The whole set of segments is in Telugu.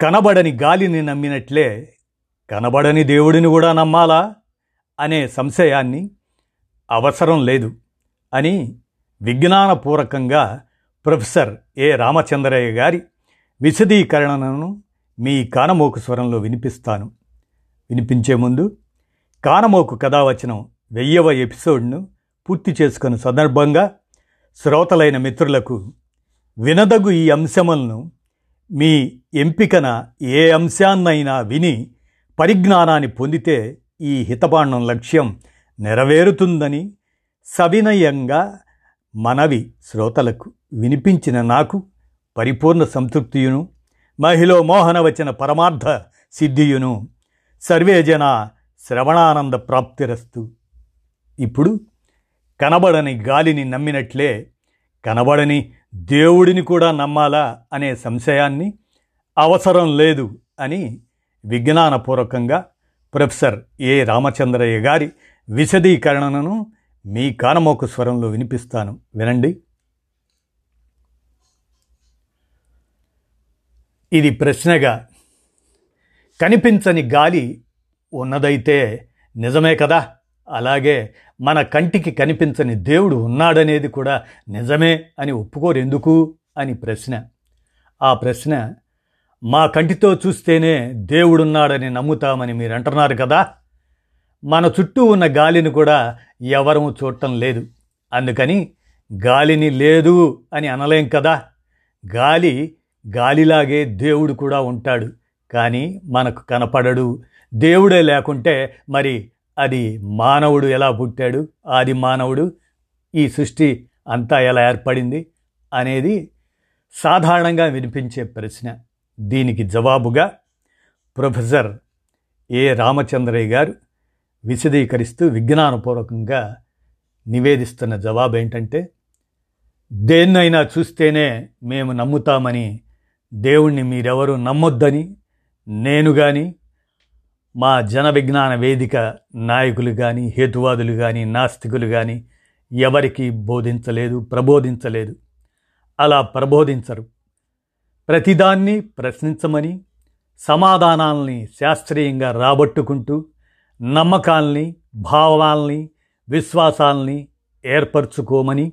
కనబడని గాలిని నమ్మినట్లే కనబడని దేవుడిని కూడా నమ్మాలా అనే సంశయాన్ని అవసరం లేదు అని విజ్ఞానపూర్వకంగా ప్రొఫెసర్ ఏ రామచంద్రయ్య గారి విశదీకరణను మీ కానమోకు స్వరంలో వినిపిస్తాను. వినిపించే ముందు కానమోకు కథావచనం వెయ్యవ ఎపిసోడ్ను పూర్తి చేసుకున్న సందర్భంగా శ్రోతలైన మిత్రులకు వినదగు ఈ అంశములను మీ ఎంపికన ఏ అంశాన్నైనా విని పరిజ్ఞానాన్ని పొందితే ఈ హితబాండం లక్ష్యం నెరవేరుతుందని సవినయంగా మనవి శ్రోతలకు వినిపించిన నాకు పరిపూర్ణ సంతృప్తియును మహిళ మోహనవచన పరమార్థ సిద్ధియును. సర్వేజన శ్రవణానంద ప్రాప్తిరస్తు. ఇప్పుడు కనబడని గాలిని నమ్మినట్లే కనబడని దేవుడిని కూడా నమ్మాలా అనే సంశయాన్ని అవసరం లేదు అని విజ్ఞానపూర్వకంగా ప్రొఫెసర్ ఏ రామచంద్రయ్య గారి విశదీకరణను మీ కానమోక స్వరంలో వినిపిస్తాను. వినండి. ఇది ప్రశ్నగా కనిపించని గాలి ఉన్నదైతే నిజమే కదా? అలాగే మన కంటికి కనిపించని దేవుడు ఉన్నాడనేది కూడా నిజమే అని ఒప్పుకోరు ఎందుకు అని ప్రశ్న. ఆ ప్రశ్న మా కంటితో చూస్తేనే దేవుడున్నాడని నమ్ముతామని మీరు అంటున్నారు కదా? మన చుట్టూ ఉన్న గాలిని కూడా ఎవరము చూడటం లేదు. అందుకని గాలిని లేదు అని అనలేం కదా? గాలి గాలిలాగే దేవుడు కూడా ఉంటాడు. కానీ మనకు కనపడడు. దేవుడే లేకుంటే మరి అది మానవుడు ఎలా పుట్టాడు ఆది మానవుడు ఈ సృష్టి అంతా ఎలా ఏర్పడింది అనేది సాధారణంగా వినిపించే ప్రశ్న. దీనికి జవాబుగా ప్రొఫెసర్ ఏ రామచంద్రయ్య గారు విశదీకరిస్తూ విజ్ఞానపూర్వకంగా నివేదిస్తున్న జవాబు ఏంటంటే దేన్నైనా చూస్తేనే మేము నమ్ముతామని దేవుణ్ణి మీరెవరు నమ్మొద్దని నేను కానీ మా జన విజ్ఞాన వేదిక నాయకులు కానీ హేతువాదులు కానీ నాస్తికులు కానీ ఎవరికి బోధించలేదు ప్రబోధించలేదు. అలా ప్రబోధించరు. ప్రతిదాన్ని ప్రశ్నించమని సమాధానాల్ని శాస్త్రీయంగా రాబట్టుకుంటూ నమ్మకాల్ని భావాల్ని విశ్వాసాల్ని ఏర్పరచుకోమని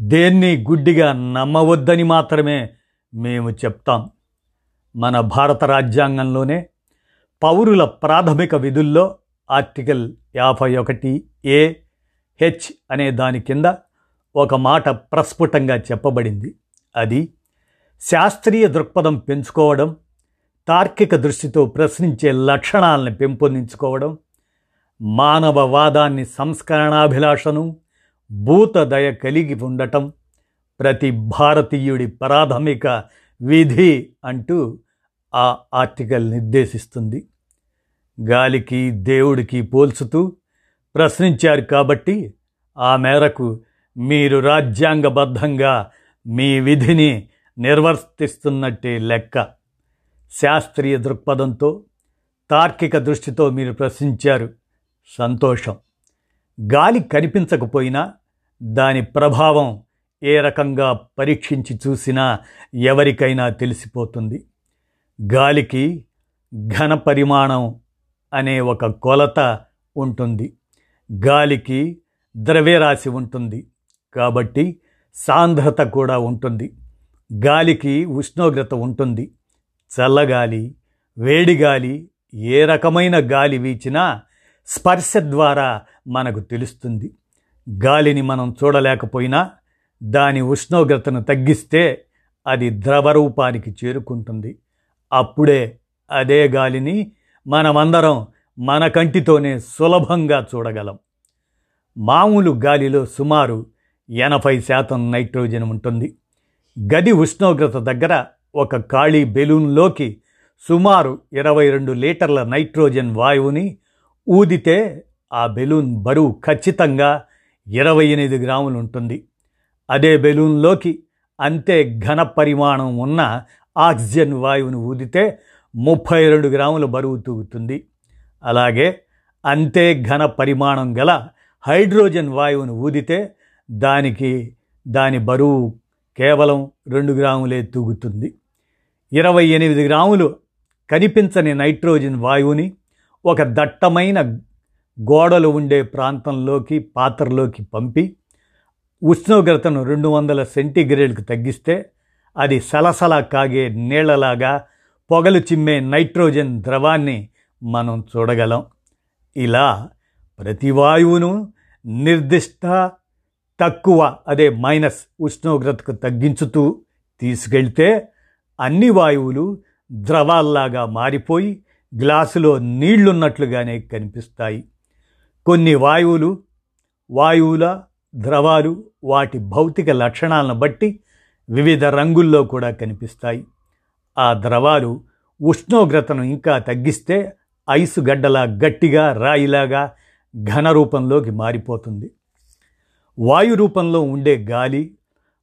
దేన్ని గుడ్డిగా నమ్మవద్దని మాత్రమే మేము చెప్తాం. మన భారత రాజ్యాంగంలోనే పౌరుల ప్రాథమిక విధుల్లో ఆర్టికల్ యాభై ఒకటి ఏ హెచ్ అనే దాని కింద ఒక మాట ప్రస్ఫుటంగా చెప్పబడింది. అది శాస్త్రీయ దృక్పథం పెంచుకోవడం తార్కిక దృష్టితో ప్రశ్నించే లక్షణాలను పెంపొందించుకోవడం మానవవాదాన్ని సంస్కరణాభిలాషను భూతదయ కలిగి ఉండటం ప్రతి భారతీయుడి ప్రాథమిక విధి అంటూ ఆ ఆర్టికల్ నిర్దేశిస్తుంది. గాలికి దేవుడికి పోల్చుతూ ప్రశ్నించారు కాబట్టి ఆ మేరకు మీరు రాజ్యాంగబద్ధంగా మీ విధిని నిర్వర్తిస్తున్నట్టే లెక్క. శాస్త్రీయ దృక్పథంతో తార్కిక దృష్టితో మీరు ప్రశ్నించారు. సంతోషం. గాలి కనిపించకపోయినా దాని ప్రభావం ఏ రకంగా పరీక్షించి చూసినా ఎవరికైనా తెలిసిపోతుంది. గాలికి ఘన పరిమాణం అనే ఒక కొలత ఉంటుంది. గాలికి ద్రవ్యరాశి ఉంటుంది. కాబట్టి సాంద్రత కూడా ఉంటుంది. గాలికి ఉష్ణోగ్రత ఉంటుంది. చల్లగాలి వేడిగాలి ఏ రకమైన గాలి వీచినా స్పర్శ ద్వారా మనకు తెలుస్తుంది. గాలిని మనం చూడలేకపోయినా దాని ఉష్ణోగ్రతను తగ్గిస్తే అది ద్రవరూపానికి చేరుకుంటుంది. అప్పుడే అదే గాలిని మనమందరం మన కంటితోనే సులభంగా చూడగలం. మామూలు గాలిలో సుమారు ఎనభై శాతం నైట్రోజన్ ఉంటుంది. గది ఉష్ణోగ్రత దగ్గర ఒక ఖాళీ బెలూన్లోకి సుమారు ఇరవై రెండు లీటర్ల నైట్రోజన్ వాయువుని ఊదితే ఆ బెలూన్ బరువు ఖచ్చితంగా ఇరవై ఎనిమిది గ్రాములు ఉంటుంది. అదే బెలూన్లోకి అంతే ఘన పరిమాణం ఉన్న ఆక్సిజన్ వాయువును ఊదితే ముప్పై రెండు గ్రాముల బరువు తూగుతుంది. అలాగే అంతే ఘన పరిమాణం గల హైడ్రోజన్ వాయువును ఊదితే దానికి దాని బరువు కేవలం రెండు గ్రాములే తూగుతుంది. ఇరవై ఎనిమిది గ్రాములు కనిపించని నైట్రోజన్ వాయువుని ఒక దట్టమైన గోడలు ఉండే ప్రాంతంలోకి పాత్రలోకి పంపి ఉష్ణోగ్రతను రెండు వందల సెంటీగ్రేడ్కి తగ్గిస్తే అది సలసల కాగే నీళ్ళలాగా పొగలు చిమ్మే నైట్రోజన్ ద్రవాన్ని మనం చూడగలం. ఇలా ప్రతి వాయువును నిర్దిష్ట తక్కువ అదే మైనస్ ఉష్ణోగ్రతకు తగ్గించుతూ తీసుకెళ్తే అన్ని వాయువులు ద్రవాల్లాగా మారిపోయి గ్లాసులో నీళ్ళున్నట్లుగానే కనిపిస్తాయి. కొన్ని వాయువులు వాయువుల ద్రవాలు వాటి భౌతిక లక్షణాలను బట్టి వివిధ రంగుల్లో కూడా కనిపిస్తాయి. ఆ ద్రవాలు ఉష్ణోగ్రతను ఇంకా తగ్గిస్తే ఐసు గడ్డలా గట్టిగా రాయిలాగా ఘన రూపంలోకి మారిపోతుంది. వాయు రూపంలో ఉండే గాలి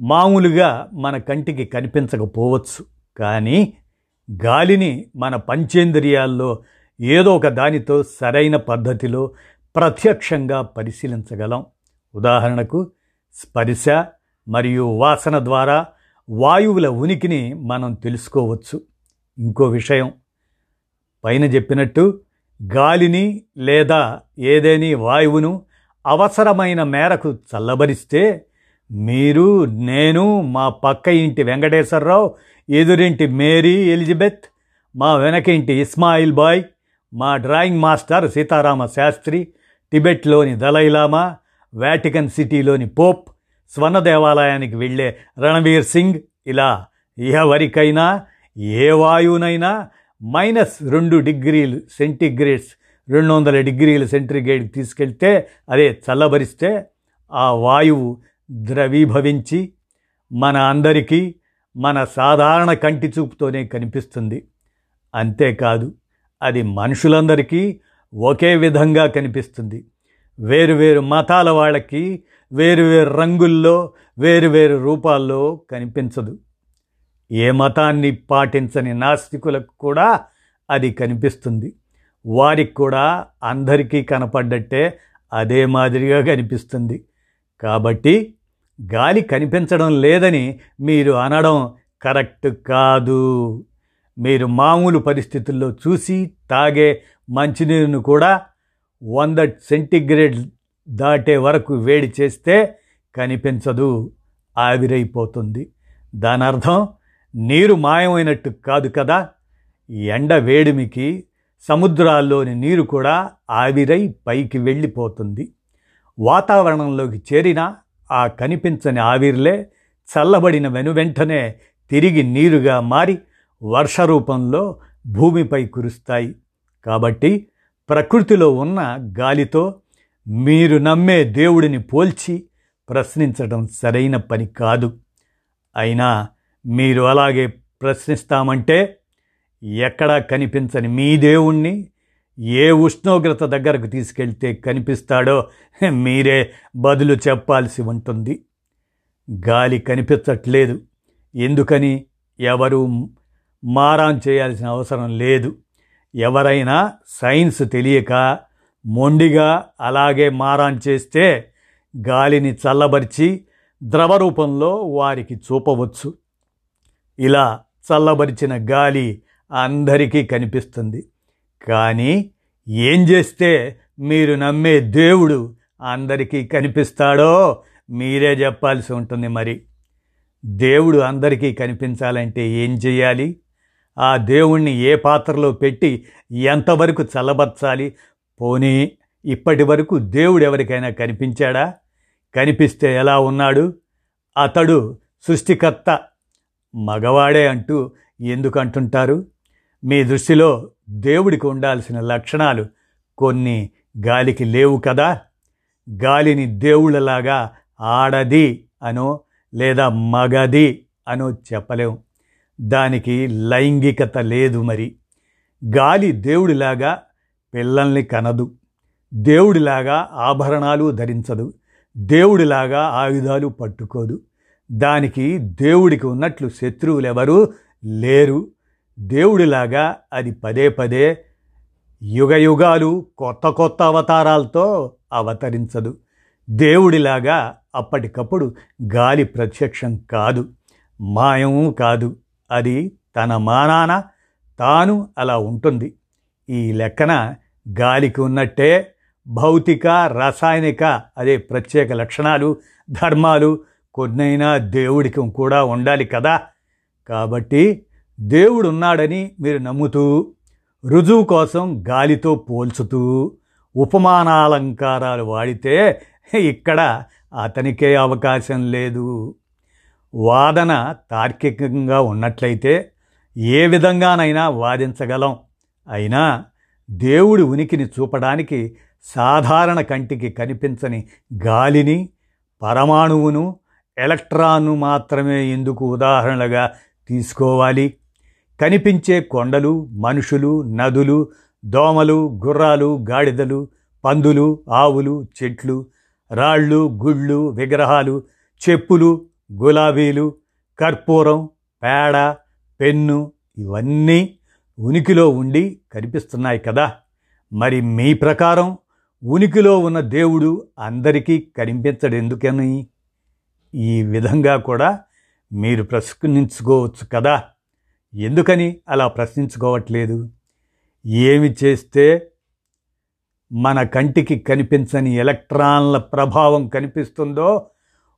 మామూలుగా మన కంటికి కనిపించకపోవచ్చు. కానీ గాలిని మన పంచేంద్రియాల్లో ఏదో ఒక దానితో సరైన పద్ధతిలో ప్రత్యక్షంగా పరిశీలించగలం. ఉదాహరణకు స్పర్శ మరియు వాసన ద్వారా వాయువుల ఉనికిని మనం తెలుసుకోవచ్చు. ఇంకో విషయం పైన చెప్పినట్టు గాలిని లేదా ఏదేని వాయువును అవసరమైన మేరకు చల్లబరిస్తే మీరు నేను మా పక్క ఇంటి వెంకటేశ్వరరావు ఎదురింటి మేరీ ఎలిజబెత్ మా వెనక ఇంటి ఇస్మాయిల్ బాయ్ మా డ్రాయింగ్ మాస్టర్ సీతారామ శాస్త్రి టిబెట్లోని దలైలామా వాటికన్ సిటీలోని పోప్ స్వర్ణ దేవాలయానికి వెళ్ళే రణవీర్ సింగ్ ఇలా ఎవరికైనా ఏ వాయువునైనా మైనస్ రెండు డిగ్రీలు సెంటిగ్రేడ్స్ రెండు వందల డిగ్రీలు సెంటిగ్రేడ్కి తీసుకెళ్తే అదే చల్లబరిస్తే ఆ వాయువు ద్రవీభవించి మన అందరికీ మన సాధారణ కంటి చూపుతోనే కనిపిస్తుంది. అంతేకాదు అది మనుషులందరికీ ఒకే విధంగా కనిపిస్తుంది. వేరు వేరు మతాల వాళ్ళకి వేరువేరు రంగుల్లో వేరువేరు రూపాల్లో కనిపించదు. ఏ మతాన్ని పాటించని నాస్తికులకు కూడా అది కనిపిస్తుంది. వారికి కూడా అందరికీ కనపడ్డట్టే అదే మాదిరిగా కనిపిస్తుంది. కాబట్టి గాలి కనిపించడం లేదని మీరు అనడం కరెక్ట్ కాదు. మీరు మామూలు పరిస్థితుల్లో చూసి తాగే మంచినీరును కూడా వంద సెంటిగ్రేడ్ దాటే వరకు వేడి చేస్తే కనిపించదు ఆవిరైపోతుంది. దాని అర్థం నీరు మాయమైనట్టు కాదు కదా ఎండ వేడిమికి సముద్రాల్లోని నీరు కూడా ఆవిరై పైకి వెళ్ళిపోతుంది. వాతావరణంలోకి చేరిన ఆ కనిపించని ఆవిర్లే చల్లబడిన వెనువెంటనే తిరిగి నీరుగా మారి వర్ష రూపంలో భూమిపై కురుస్తాయి. కాబట్టి ప్రకృతిలో ఉన్న గాలితో మీరు నమ్మే దేవుడిని పోల్చి ప్రశ్నించడం సరైన పని కాదు. అయినా మీరు అలాగే ప్రశ్నిస్తామంటే ఎక్కడా కనిపించని మీ దేవుణ్ణి ఏ ఉష్ణోగ్రత దగ్గరకు తీసుకెళ్తే కనిపిస్తాడో మీరే బదులు చెప్పాల్సి ఉంటుంది. గాలి కనిపించట్లేదు. ఎందుకని? ఎవరు మారాన్ చేయాల్సిన అవసరం లేదు. ఎవరైనా సైన్స్ తెలియక మొండిగా అలాగే మారాన్ చేస్తే గాలిని చల్లబరిచి ద్రవ రూపంలో వారికి చూపవచ్చు. ఇలా చల్లబరిచిన గాలి అందరికీ కనిపిస్తుంది. కానీ ఏం చేస్తే మీరు నమ్మే దేవుడు అందరికీ కనిపిస్తాడో మీరే చెప్పాల్సి ఉంటుంది మరి. దేవుడు అందరికీ కనిపించాలంటే ఏం చేయాలి? ఆ దేవుణ్ణి ఏ పాత్రలో పెట్టి ఎంతవరకు చల్లబర్చాలి? పోనీ ఇప్పటి వరకు దేవుడు ఎవరికైనా కనిపించాడా? కనిపిస్తే ఎలా ఉన్నాడు? అతడు సృష్టికర్త మగవాడే అంటూ ఎందుకు అంటుంటారు మీ దృష్టిలో దేవుడికి ఉండాల్సిన లక్షణాలు కొన్ని గాలికి లేవు కదా? గాలిని దేవుళ్ళలాగా ఆడది అనో లేదా మగది అనో చెప్పలేం. దానికి లైంగికత లేదు మరి. గాలి దేవుడిలాగా పిల్లల్ని కనదు. దేవుడిలాగా ఆభరణాలు ధరించదు. దేవుడిలాగా ఆయుధాలు పట్టుకోదు. దానికి దేవుడికి ఉన్నట్లు శత్రువులెవరూ లేరు. దేవుడిలాగా అది పదే పదే యుగ యుగాలు కొత్త కొత్త అవతారాలతో అవతరించదు. దేవుడిలాగా అప్పటికప్పుడు గాలి ప్రత్యక్షం కాదు. మాయము కాదు. అది తన మానాన తాను అలా ఉంటుంది. ఈ లెక్కన గాలికి ఉన్నట్టే భౌతిక రాసాయనిక అదే ప్రత్యేక లక్షణాలు ధర్మాలు కొన్నైనా దేవుడికి కూడా ఉండాలి కదా. కాబట్టి దేవుడు ఉన్నాడని మీరు నమ్ముతూ రుజువు కోసం గాలితో పోల్చుతూ ఉపమానాలంకారాలు వాడితే ఇక్కడ అతనికే అవకాశం లేదు. వాదన తార్కికంగా ఉన్నట్లయితే ఏ విధంగానైనా వాదించగలం. అయినా దేవుడి ఉనికిని చూపడానికి సాధారణ కంటికి కనిపించని గాలిని పరమాణువును ఎలక్ట్రాన్ను మాత్రమే ఎందుకు ఉదాహరణలుగా తీసుకోవాలి? కనిపించే కొండలు మనుషులు నదులు దోమలు గుర్రాలు గాడిదలు పందులు ఆవులు చెట్లు రాళ్ళు గుళ్ళు విగ్రహాలు చెప్పులు గులాబీలు కర్పూరం పేడ పెన్ను ఇవన్నీ ఉనికిలో ఉండి కనిపిస్తున్నాయి కదా. మరి మీ ప్రకారం ఉనికిలో ఉన్న దేవుడు అందరికీ కనిపించడెందుకని? ఈ విధంగా కూడా మీరు ప్రశ్నించుకోవచ్చు కదా. ఎందుకని అలా ప్రశ్నించుకోవట్లేదు? ఏమి చేస్తే మన కంటికి కనిపించని ఎలక్ట్రాన్ల ప్రభావం కనిపిస్తుందో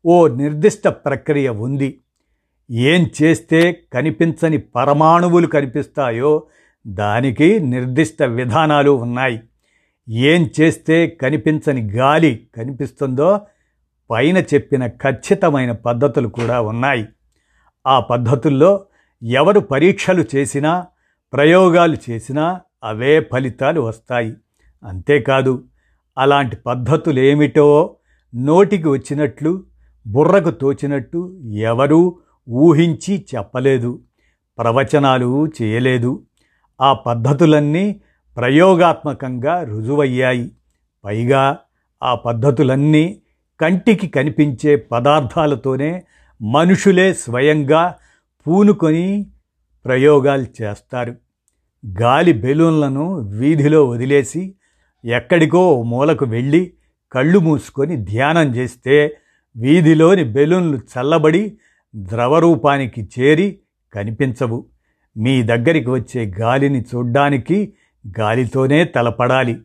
ఓ నిర్దిష్ట ప్రక్రియ ఉంది. ఏం చేస్తే కనిపించని పరమాణువులు కనిపిస్తాయో దానికి నిర్దిష్ట విధానాలు ఉన్నాయి. ఏం చేస్తే కనిపించని గాలి కనిపిస్తుందో పైన చెప్పిన ఖచ్చితమైన పద్ధతులు కూడా ఉన్నాయి. ఆ పద్ధతుల్లో ఎవరు పరీక్షలు చేసినా ప్రయోగాలు చేసినా అవే ఫలితాలు వస్తాయి. అంతేకాదు అలాంటి పద్ధతులు ఏమిటో నోటికి వచ్చినట్లు బుర్రకు తోచినట్టు ఎవరూ ఊహించి చెప్పలేదు ప్రవచనాలు చేయలేదు. ఆ పద్ధతులన్నీ ప్రయోగాత్మకంగా రుజువయ్యాయి. పైగా ఆ పద్ధతులన్నీ కంటికి కనిపించే పదార్థాలతోనే మనుషులే స్వయంగా పూనుకొని ప్రయోగాలు చేస్తారు. గాలి బెలూన్లను వీధిలో వదిలేసి ఎక్కడికో మూలకు వెళ్ళి కళ్ళు మూసుకొని ధ్యానం చేస్తే వీధిలోని బెలూన్లు చల్లబడి ద్రవరూపానికి చేరి కనిపించవు. మీ దగ్గరికి వచ్చే గాలిని చూడ్డానికి గాలితోనే తలపడాలి.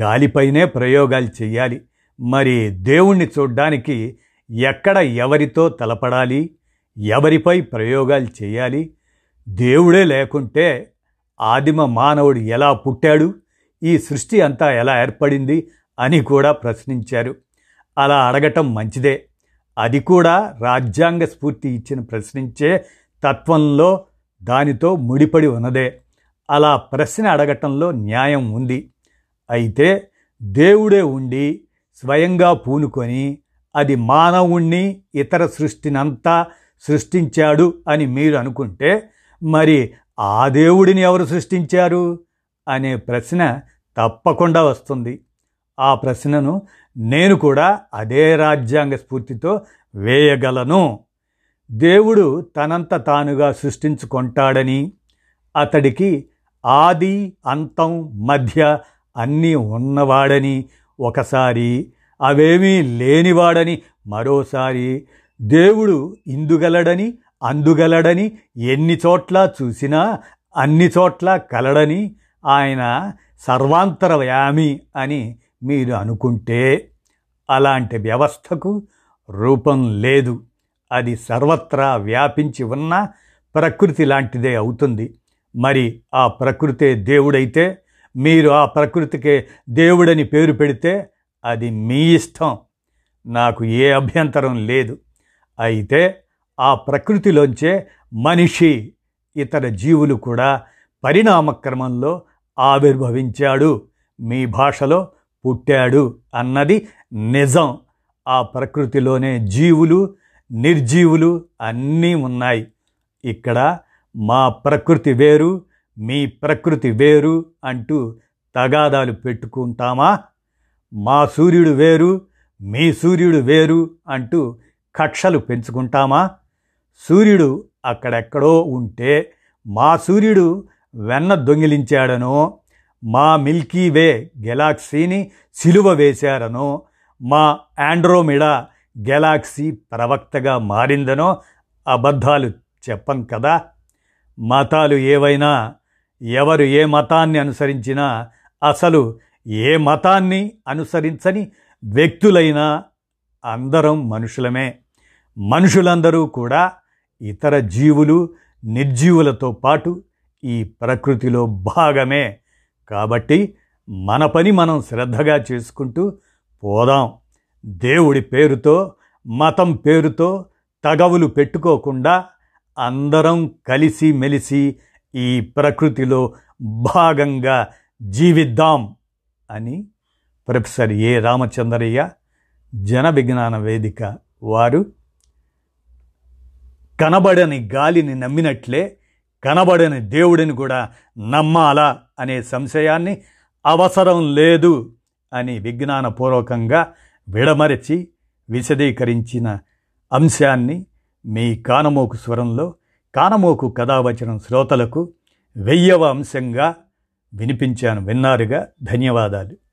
గాలిపైనే ప్రయోగాలు చేయాలి మరి దేవుణ్ణి చూడ్డానికి ఎక్కడ ఎవరితో తలపడాలి? ఎవరిపై ప్రయోగాలు చేయాలి దేవుడే లేకుంటే ఆదిమ మానవుడు ఎలా పుట్టాడు? ఈ సృష్టి అంతా ఎలా ఏర్పడింది అని కూడా ప్రశ్నించారు. అలా అడగటం మంచిదే. అది కూడా రాజ్యాంగ స్ఫూర్తి ఇచ్చిన ప్రశ్నించే తత్వంలో దానితో ముడిపడి ఉన్నదే. అలా ప్రశ్న అడగటంలో న్యాయం ఉంది. అయితే దేవుడే ఉండి స్వయంగా పూనుకొని అది మానవుణ్ణి ఇతర సృష్టినంతా సృష్టించాడు అని మీరు అనుకుంటే మరి ఆ దేవుడిని ఎవరు సృష్టించారు? అనే ప్రశ్న తప్పకుండా వస్తుంది. ఆ ప్రశ్నను నేను కూడా అదే రాజ్యాంగ స్ఫూర్తితో వేయగలను. దేవుడు తనంత తానుగా సృష్టించుకుంటాడని అతడికి ఆది అంతం మధ్య అన్నీ ఉన్నవాడని ఒకసారి అవేమీ లేనివాడని మరోసారి దేవుడు ఇందుగలడని అందుగలడని ఎన్ని చోట్ల చూసినా అన్ని చోట్ల కలడని ఆయన సర్వాంతరవ్యామి అని మీరు అనుకుంటే అలాంటి వ్యవస్థకు రూపం లేదు. అది సర్వత్రా వ్యాపించి ఉన్న ప్రకృతి లాంటిదే అవుతుంది. మరి ఆ ప్రకృతే దేవుడైతే మీరు ఆ ప్రకృతికే దేవుడని పేరు పెడితే అది మీ ఇష్టం. నాకు ఏ అభ్యంతరం లేదు. అయితే ఆ ప్రకృతిలోంచే మనిషి ఇతర జీవులు కూడా పరిణామక్రమంలో ఆవిర్భవించాడు. మీ భాషలో పుట్టాడు అన్నది నిజం. ఆ ప్రకృతిలోనే జీవులు నిర్జీవులు అన్నీ ఉన్నాయి. ఇక్కడ మా ప్రకృతి వేరు మీ ప్రకృతి వేరు అంటూ తగాదాలు పెట్టుకుంటామా? మా సూర్యుడు వేరు మీ సూర్యుడు వేరు అంటూ కక్షలు పెంచుకుంటామా? సూర్యుడు అక్కడెక్కడో ఉంటే మా సూర్యుడు వెన్న దొంగిలించాడనో మా మిల్కీ వే గెలాక్సీని సిలువ వేశారనో మా ఆండ్రోమిడా గెలాక్సీ ప్రవక్తగా మారిందనో అబద్ధాలు చెప్పం కదా. మతాలు ఏవైనా ఎవరు ఏ మతాన్ని అనుసరించినా అసలు ఏ మతాన్ని అనుసరించని వ్యక్తులైనా అందరం మనుషులమే. మనుషులందరూ కూడా ఇతర జీవులు నిర్జీవులతో పాటు ఈ ప్రకృతిలో భాగమే. కాబట్టి మన పని మనం శ్రద్ధగా చేసుకుంటూ పోదాం. దేవుడి పేరుతో మతం పేరుతో తగవులు పెట్టుకోకుండా అందరం కలిసి మెలిసి ఈ ప్రకృతిలో భాగంగా జీవిద్దాం అని ప్రొఫెసర్ ఏ రామచంద్రయ్య జన విజ్ఞాన వేదిక వారు కనబడని గాలిని నమ్మినట్లే కనబడని దేవుడిని కూడా నమ్మాలా అనే సంశయాన్ని అవసరం లేదు అని విజ్ఞానపూర్వకంగా విడమరచి విశదీకరించిన అంశాన్ని మీ కానమోకు స్వరంలో కానమోకు కథావచనం శ్రోతలకు వెయ్యవ అంశంగా వినిపించాను. విన్నారుగా? ధన్యవాదాలు.